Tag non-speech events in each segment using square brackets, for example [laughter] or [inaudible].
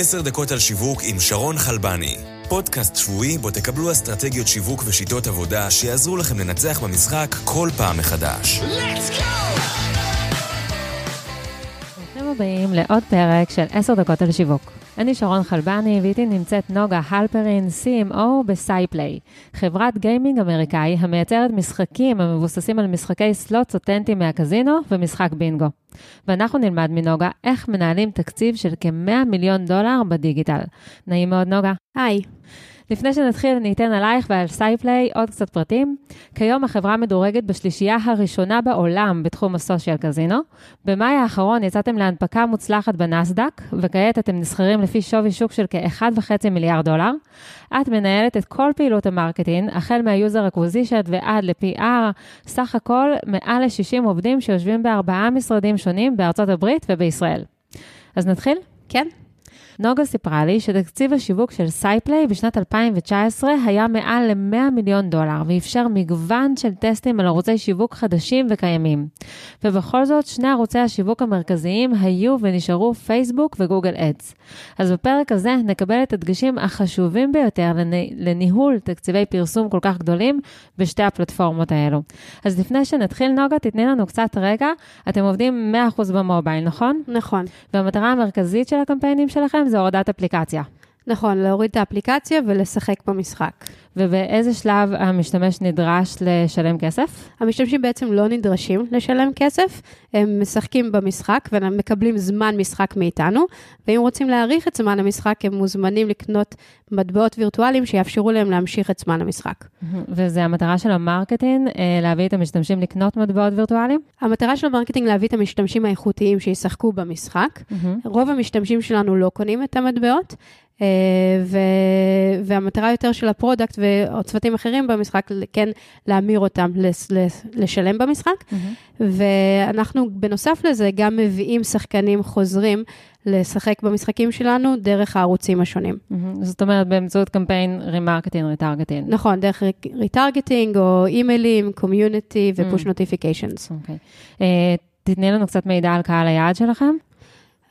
עשר דקות על שיווק עם שרון חלבני. פודקאסט שבועי בו תקבלו אסטרטגיות שיווק ושיטות עבודה שיעזרו לכם לנצח במשחק כל פעם מחדש. ברוכים הבאים לעוד פרק של עשר דקות על שיווק. אני שרון חלבני, ואיתי נמצאת נוגה הלפרין, CMO בסייפליי, חברת גיימינג אמריקאי המייצרת משחקים המבוססים על משחקי סלוטס אותנטיים מהקזינו ומשחק בינגו. ואנחנו נלמד מנוגה איך מנהלים תקציב של כ-100 מיליון דולר בדיגיטל. נעים מאוד, נוגה. היי. לפני שנתחיל, אני אתן עלייך ועל סייפליי עוד קצת פרטים. כיום החברה מדורגת בשלישייה הראשונה בעולם בתחום ה social קזינו. במאי האחרון יצאתם להנפקה מוצלחת בנסדק, וכעת אתם נסחרים לפי שווי שוק של כ-1.5 מיליארד דולר. את מנהלת את כל פעילות ה marketing, החל acquisition ועד ל-PR, סך הכל מעל ל-60 עובדים שיושבים בארבעה משרדים שונים בארצות הברית ובישראל. אז נתחיל? כן. נוגה סיפרה לי שתקציב השיווק של סייפליי בשנת 2019 היה מעל ל-100 מיליון דולר, ואפשר מגוון של טסטים על ערוצי שיווק חדשים וקיימים. ובכל זאת, שני ערוצי השיווק המרכזיים היו ונשארו פייסבוק וגוגל אדס. אז בפרק הזה נקבל את הדגשים החשובים ביותר לניהול תקציבי פרסום כל כך גדולים בשתי הפלטפורמות האלו. אז לפני שנתחיל, נוגה, תתני לנו קצת רגע. אתם עובדים 100% במובייל, נכון? נכון. והמטרה המרכזית של הקמפיינים שלכם זה הורדת אפליקציה. נכון, להוריד את האפליקציה ולשחק במשחק. ובאיזה שלב המשתמש נדרש לשלם כסף? המשתמשים בעצם לא נדרשים לשלם כסף, הם משחקים במשחק ומקבלים זמן משחק מאיתנו, ואם רוצים להאריך את זמן המשחק, הם מוזמנים לקנות מטבעות וירטואליים שיאפשרו להם להמשיך את זמן המשחק. וזה המטרה של ה marketing, אה, להביא את המשתמשים לקנות מטבעות וירטואליים? המטרה של ה marketing להביא את המשתמשים האיכותיים שישחקו במשחק. רוב המשתמשים שלנו לא קונים את המטבעות. ו- והמטרה יותר של ה product וצוותים אחרים במשחק, כן להמיר אותם לס- לס- לשלם במשחק. Mm-hmm. ואנחנו בנוסף לזה גם מביאים שחקנים חוזרים לשחק במשחקים שלנו דרך הערוצים השונים. Mm-hmm. זאת אומרת, באמצעות קמפיין remarketing, retargeting. נכון, דרך retargeting או אימיילים, community ו push notifications. אוקיי. תתני לנו קצת מידע על קהל היעד שלכם.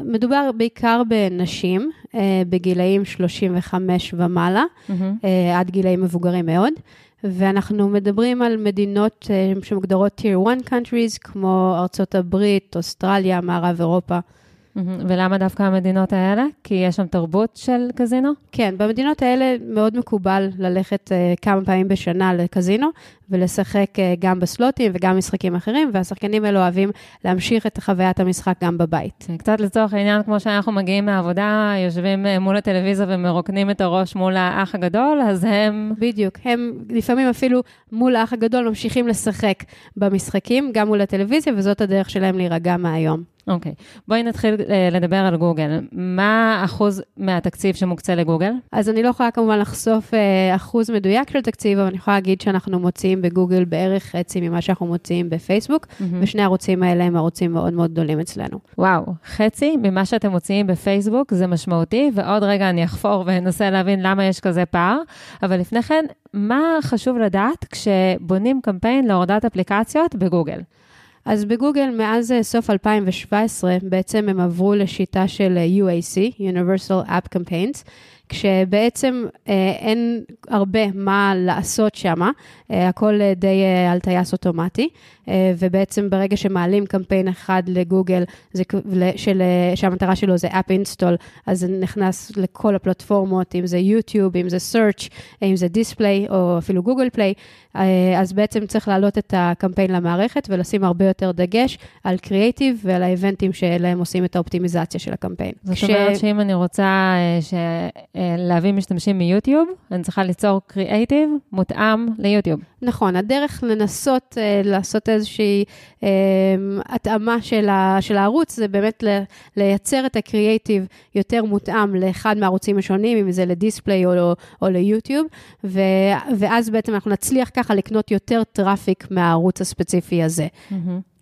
מדובר בעיקר בנשים, אה, בגילאים 35 ומעלה, mm-hmm. עד גילאים מבוגרים מאוד, ואנחנו מדברים על מדינות אה, שמוגדרות Tier 1 countries, כמו ארצות הברית, אוסטרליה, מערב אירופה. ולמה דווקא המדינות האלה? כי יש שם תרבות של קזינו? כן, במדינות האלה מאוד מקובל ללכת uh, כמה פעמים בשנה לקזינו, ולשחק uh, גם בסלוטים וגם משחקים אחרים, והשחקנים האלה אוהבים להמשיך את חוויית המשחק גם בבית. קצת לצורך העניין, כמו שאנחנו מגיעים מהעבודה, יושבים uh, מול הטלוויזיה ומרוקנים את הראש מול האח הגדול, אז הם... בדיוק, הם לפעמים אפילו מול האח הגדול ממשיכים לשחק במשחקים, גם מול הטלוויזיה, וזאת הדרך שלהם להירגע מהיום. אוקיי, okay. בואי נתחיל uh, לדבר על גוגל. מה האחוז מהתקציב שמוקצה לגוגל? אז אני לא יכולה כמובן לחשוף uh, אחוז מדויק של תקציב, אבל אני יכולה להגיד שאנחנו מוציאים בגוגל בערך חצי ממה שאנחנו מוציאים בפייסבוק, mm-hmm. ושני הערוצים האלה הם ערוצים מאוד מאוד גדולים אצלנו. וואו, חצי ממה שאתם מוציאים בפייסבוק זה משמעותי, ועוד רגע אני אחפור ואנסה להבין למה יש כזה פער, אבל לפני כן, מה חשוב לדעת כשבונים קמפיין להורדת אפליקציות בגוגל? אז בגוגל, מאז סוף 2017, בעצם הם עברו לשיטה של UAC, Universal App Campaigns, כשבעצם אה, אין הרבה מה לעשות שם, אה, הכל אה, די על טייס אוטומטי, ובעצם ברגע שמעלים קמפיין אחד לגוגל, זה, של, שהמטרה שלו זה app install, אז זה נכנס לכל הפלטפורמות, אם זה יוטיוב, אם זה search, אם זה display, או אפילו גוגל פליי, אז בעצם צריך להעלות את הקמפיין למערכת ולשים הרבה יותר דגש על קריאייטיב ועל האיבנטים שלפיהם עושים את האופטימיזציה של הקמפיין. זאת כש... אומרת שאם אני רוצה ש... להביא משתמשים מיוטיוב, אני צריכה ליצור קריאייטיב מותאם ליוטיוב. נכון, הדרך לנסות uh, לעשות איזושהי uh, התאמה של, ה, של הערוץ, זה באמת לייצר את הקריאייטיב יותר מותאם לאחד מהערוצים השונים, אם זה ל display או, או, או ליוטיוב, ו, ואז בעצם אנחנו נצליח ככה לקנות יותר traffic מהערוץ הספציפי הזה. Mm-hmm.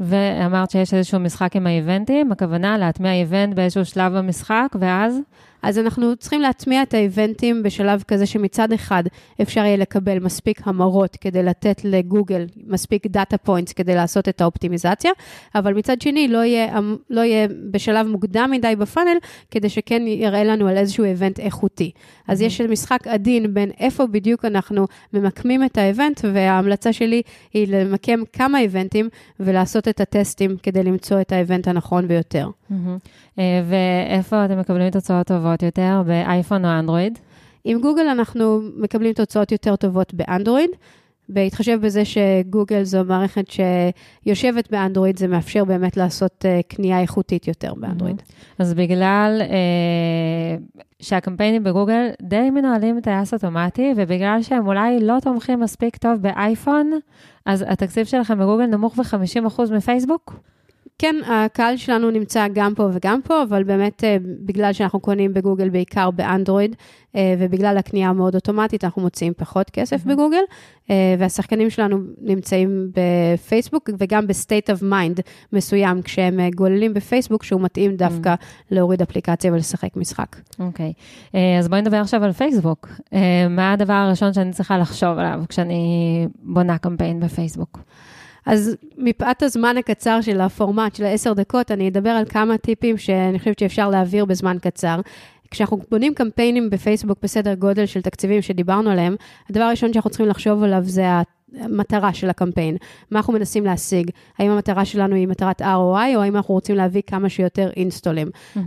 ואמרת שיש איזשהו משחק עם האיבנטים, הכוונה להטמיע event באיזשהו שלב במשחק, ואז? אז אנחנו צריכים להטמיע את האיבנטים בשלב כזה שמצד אחד אפשר יהיה לקבל מספיק המרות כדי לתת לגוגל מספיק data points כדי לעשות את האופטימיזציה, אבל מצד שני לא יהיה, לא יהיה בשלב מוקדם מדי ב funnel, כדי שכן יראה לנו על איזשהו event איכותי. אז. יש משחק עדין בין איפה בדיוק אנחנו ממקמים את האיבנט, וההמלצה שלי היא למקם כמה איבנטים ולעשות את הטסטים כדי למצוא את האיבנט הנכון ביותר. Mm-hmm. ואיפה אתם מקבלים תוצאות טובות יותר, באייפון או אנדרואיד? עם גוגל אנחנו מקבלים תוצאות יותר טובות באנדרואיד. בהתחשב בזה שגוגל זו מערכת שיושבת באנדרואיד, זה מאפשר באמת לעשות uh, קנייה איכותית יותר באנדרואיד. אז בגלל uh, שהקמפיינים בגוגל די מנוהלים טייס אוטומטי, ובגלל שהם אולי לא תומכים מספיק טוב באייפון, אז התקציב שלכם בגוגל נמוך ב-50% מפייסבוק? כן, הקהל שלנו נמצא גם פה וגם פה, אבל באמת אה, בגלל שאנחנו קונים בגוגל בעיקר באנדרואיד, אה, ובגלל הקנייה המאוד אוטומטית, אנחנו מוציאים פחות כסף mm-hmm. בגוגל, אה, והשחקנים שלנו נמצאים בפייסבוק וגם ב state of mind מסוים, כשהם גוללים בפייסבוק, שהוא מתאים דווקא mm-hmm. להוריד אפליקציה ולשחק משחק. אוקיי, okay. אז בואי נדבר עכשיו על פייסבוק. מה הדבר הראשון שאני צריכה לחשוב עליו כשאני בונה קמפיין בפייסבוק? אז מפאת הזמן הקצר של הפורמט של העשר דקות, אני אדבר על כמה טיפים שאני חושבת שאפשר להעביר בזמן קצר. כשאנחנו בונים קמפיינים בפייסבוק בסדר גודל של תקציבים שדיברנו עליהם, הדבר הראשון שאנחנו צריכים לחשוב עליו זה המטרה של הקמפיין, מה אנחנו מנסים להשיג, האם המטרה שלנו היא מטרת ROI, או האם אנחנו רוצים להביא כמה שיותר אינסטולים. Mm-hmm.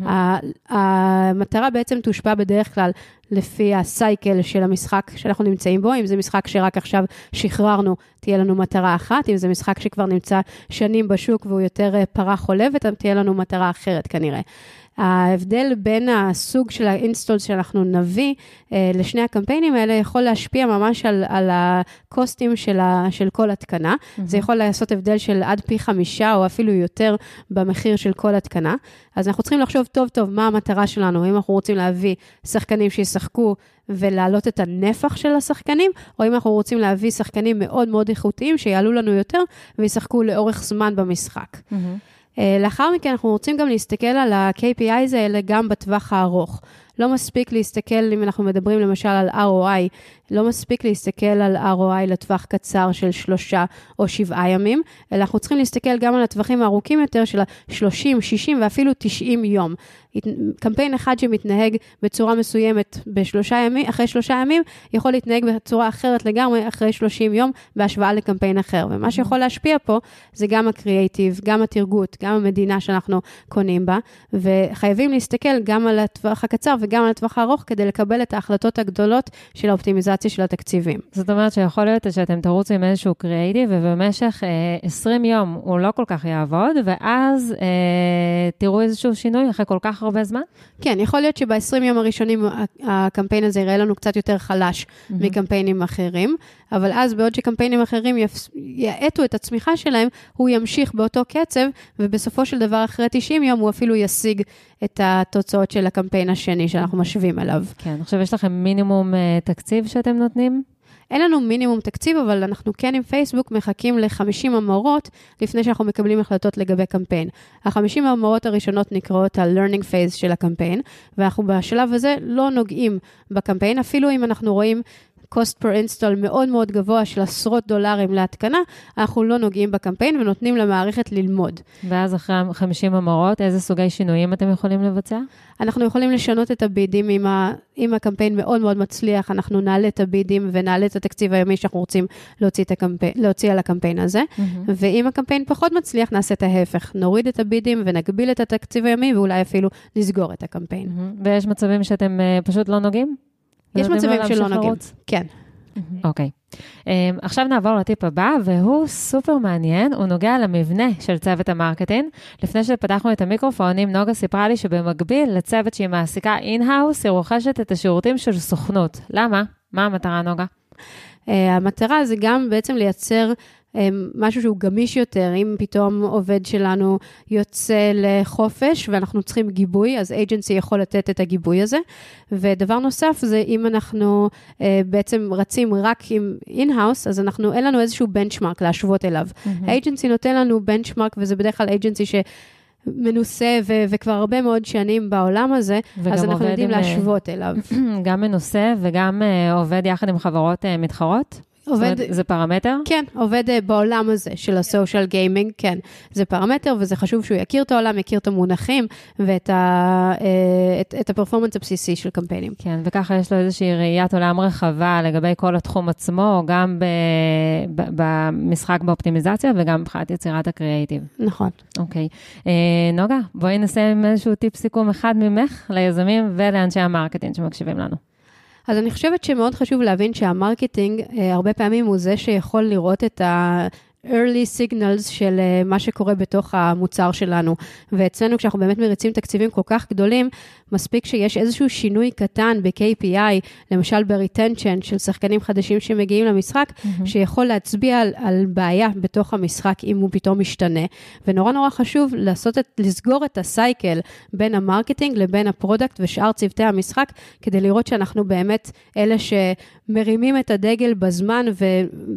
המטרה בעצם תושפע בדרך כלל לפי הסייקל של המשחק שאנחנו נמצאים בו, אם זה משחק שרק עכשיו שחררנו, תהיה לנו מטרה אחת, אם זה משחק שכבר נמצא שנים בשוק והוא יותר אה, פרה חולבת, תהיה לנו מטרה אחרת כנראה. ההבדל בין הסוג של האינסטול שאנחנו נביא אה, לשני הקמפיינים האלה יכול להשפיע ממש על, על הקוסטים של, ה, של כל התקנה. Mm-hmm. זה יכול לעשות הבדל של עד פי חמישה או אפילו יותר במחיר של כל התקנה. אז אנחנו צריכים לחשוב טוב טוב מה המטרה שלנו, אם אנחנו רוצים להביא שחקנים שישחקו ולהעלות את הנפח של השחקנים, או אם אנחנו רוצים להביא שחקנים מאוד מאוד איכותיים שיעלו לנו יותר וישחקו לאורך זמן במשחק. Mm-hmm. אה, לאחר מכן אנחנו רוצים גם להסתכל על ה-KPIs האלה גם בטווח הארוך. לא מספיק להסתכל, אם אנחנו מדברים למשל על ROI, לא מספיק להסתכל על ROI לטווח קצר של שלושה או שבעה ימים, אלא אנחנו צריכים להסתכל גם על הטווחים הארוכים יותר של ה-30, 60 ואפילו 90 יום. קמפיין אחד שמתנהג בצורה מסוימת בשלושה ימים, אחרי שלושה ימים, יכול להתנהג בצורה אחרת לגמרי אחרי 30 יום בהשוואה לקמפיין אחר. ומה שיכול להשפיע פה זה גם הקריאייטיב, גם התרגות, גם המדינה שאנחנו קונים בה, וחייבים להסתכל גם על הטווח הקצר וגם על הטווח הארוך כדי לקבל את ההחלטות הגדולות של האופטימיזציה של התקציבים. זאת אומרת שיכול להיות שאתם תרוצו עם איזשהו קריאייטיב, ובמשך אה, 20 יום הוא לא כל כך יעבוד, ואז אה, תראו איזשהו שינוי אחרי כל כך הרבה זמן? כן, יכול להיות שב-20 יום הראשונים הקמפיין הזה יראה לנו קצת יותר חלש mm-hmm. מקמפיינים אחרים, אבל אז בעוד שקמפיינים אחרים יאטו את הצמיחה שלהם, הוא ימשיך באותו קצב, ובסופו של דבר, אחרי 90 יום, הוא אפילו ישיג את התוצאות של הקמפיין השני שאנחנו משווים אליו. כן, עכשיו יש לכם מינימום uh, תקציב שאתם נותנים? אין לנו מינימום תקציב, אבל אנחנו כן עם פייסבוק מחכים ל-50 המורות לפני שאנחנו מקבלים החלטות לגבי קמפיין. ה-50 המורות הראשונות נקראות ה-learning phase של הקמפיין, ואנחנו בשלב הזה לא נוגעים בקמפיין, אפילו אם אנחנו רואים cost per install מאוד מאוד גבוה של עשרות דולרים להתקנה, אנחנו לא נוגעים בקמפיין ונותנים למערכת ללמוד. ואז אחרי 50 המרות, איזה סוגי שינויים אתם יכולים לבצע? אנחנו יכולים לשנות את הבידים אם, ה, אם הקמפיין מאוד מאוד מצליח, אנחנו נעלה את הבידים ונעלה את התקציב היומי שאנחנו רוצים להוציא, הקמפיין, להוציא על הקמפיין הזה. Mm-hmm. ואם הקמפיין פחות מצליח, נעשה את ההפך. נוריד את הבידים ונגביל את התקציב היומי ואולי אפילו נסגור את הקמפיין. Mm-hmm. ויש מצבים שאתם uh, פשוט לא נוגעים? יש מצבים שלא נוגעים. כן. אוקיי. Okay. Um, עכשיו נעבור לטיפ הבא, והוא סופר מעניין, הוא נוגע למבנה של צוות ה marketing. לפני שפתחנו את המיקרופונים, נוגה סיפרה לי שבמקביל לצוות שהיא מעסיקה in-house, היא רוכשת את השירותים של סוכנות. למה? מה המטרה, נוגה? Uh, המטרה זה גם בעצם לייצר משהו שהוא גמיש יותר, אם פתאום עובד שלנו יוצא לחופש ואנחנו צריכים גיבוי, אז agency יכול לתת את הגיבוי הזה. ודבר נוסף זה אם אנחנו בעצם רצים רק עם in-house, אז אנחנו, אין לנו איזשהו benchmark להשוות אליו. Mm-hmm. agency נותן לנו benchmark, וזה בדרך כלל agency ש... מנוסה ו- וכבר הרבה מאוד שנים בעולם הזה, אז אנחנו יודעים להשוות אליו. [clears throat] גם מנוסה וגם uh, עובד יחד עם חברות uh, מתחרות? עובד... זאת אומרת, זה פרמטר? כן, עובד uh, בעולם הזה של הסושיאל גיימינג, כן. זה פרמטר, וזה חשוב שהוא יכיר את העולם, יכיר את המונחים ואת ה, uh, את, את הפרפורמנס הבסיסי של קמפיינים. כן, וככה יש לו איזושהי ראיית עולם רחבה לגבי כל התחום עצמו, גם ב, ב, במשחק באופטימיזציה וגם מבחינת יצירת הקריאייטיב. נכון. אוקיי. Uh, נוגה, בואי נסיים עם איזשהו טיפ סיכום אחד ממך ליזמים ולאנשי ה marketing שמקשיבים לנו. אז אני חושבת שמאוד חשוב להבין שה marketing, אה, הרבה פעמים הוא זה שיכול לראות את ה... early signals של uh, מה שקורה בתוך המוצר שלנו. ואצלנו, כשאנחנו באמת מריצים תקציבים כל כך גדולים, מספיק שיש איזשהו שינוי קטן ב-KPI, למשל ב-retention של שחקנים חדשים שמגיעים למשחק, mm-hmm. שיכול להצביע על, על בעיה בתוך המשחק אם הוא פתאום משתנה. ונורא נורא חשוב לעשות את, לסגור את ה cycle בין ה marketing לבין ה product ושאר צוותי המשחק, כדי לראות שאנחנו באמת אלה שמרימים את הדגל בזמן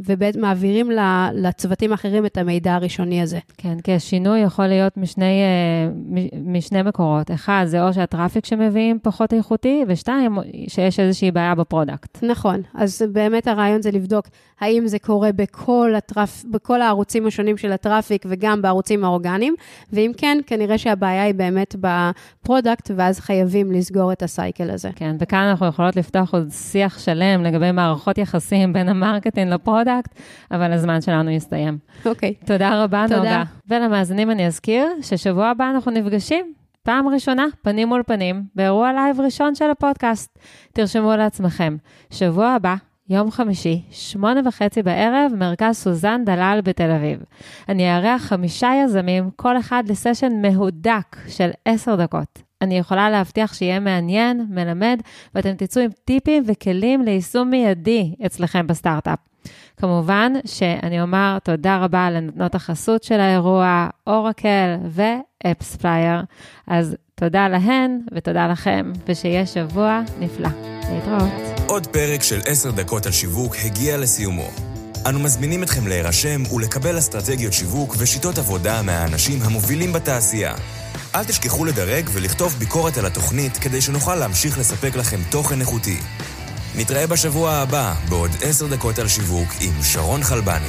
ומעבירים לצוותים האחרים את המידע הראשוני הזה. כן, כי השינוי יכול להיות משני, אה, משני מקורות. אחד, זה או שה traffic שמביאים פחות איכותי, ושתיים, שיש איזושהי בעיה ב product. נכון, אז באמת הרעיון זה לבדוק האם זה קורה בכל, הטרפ, בכל הערוצים השונים של ה traffic וגם בערוצים האורגניים, ואם כן, כנראה שהבעיה היא באמת ב product, ואז חייבים לסגור את ה cycle הזה. כן, וכאן אנחנו יכולות לפתוח עוד שיח שלם לגבי מערכות יחסים בין ה marketing ל product, אבל הזמן שלנו יסתיים. אוקיי. Okay. תודה רבה, תודה. נוגה. ולמאזינים אני אזכיר ששבוע הבא אנחנו נפגשים פעם ראשונה, פנים מול פנים, באירוע live ראשון של הפודקאסט. תרשמו לעצמכם. שבוע הבא, יום חמישי, שמונה וחצי בערב, מרכז סוזן דלל בתל אביב. אני אארח חמישה יזמים, כל אחד לסשן מהודק של עשר דקות. אני יכולה להבטיח שיהיה מעניין, מלמד, ואתם תצאו עם טיפים וכלים ליישום מיידי אצלכם בסטארט-אפ. כמובן שאני אומר תודה רבה לנותנות החסות של האירוע, אורקל ו AppsFlyer. אז תודה להן ותודה לכם, ושיהיה שבוע נפלא. להתראות. עוד פרק של 10 דקות על שיווק הגיע לסיומו. אנו מזמינים אתכם להירשם ולקבל אסטרטגיות שיווק ושיטות עבודה מהאנשים המובילים בתעשייה. אל תשכחו לדרג ולכתוב ביקורת על התוכנית כדי שנוכל להמשיך לספק לכם תוכן איכותי. נתראה בשבוע הבא בעוד 10 דקות על שיווק עם שרון חלבני.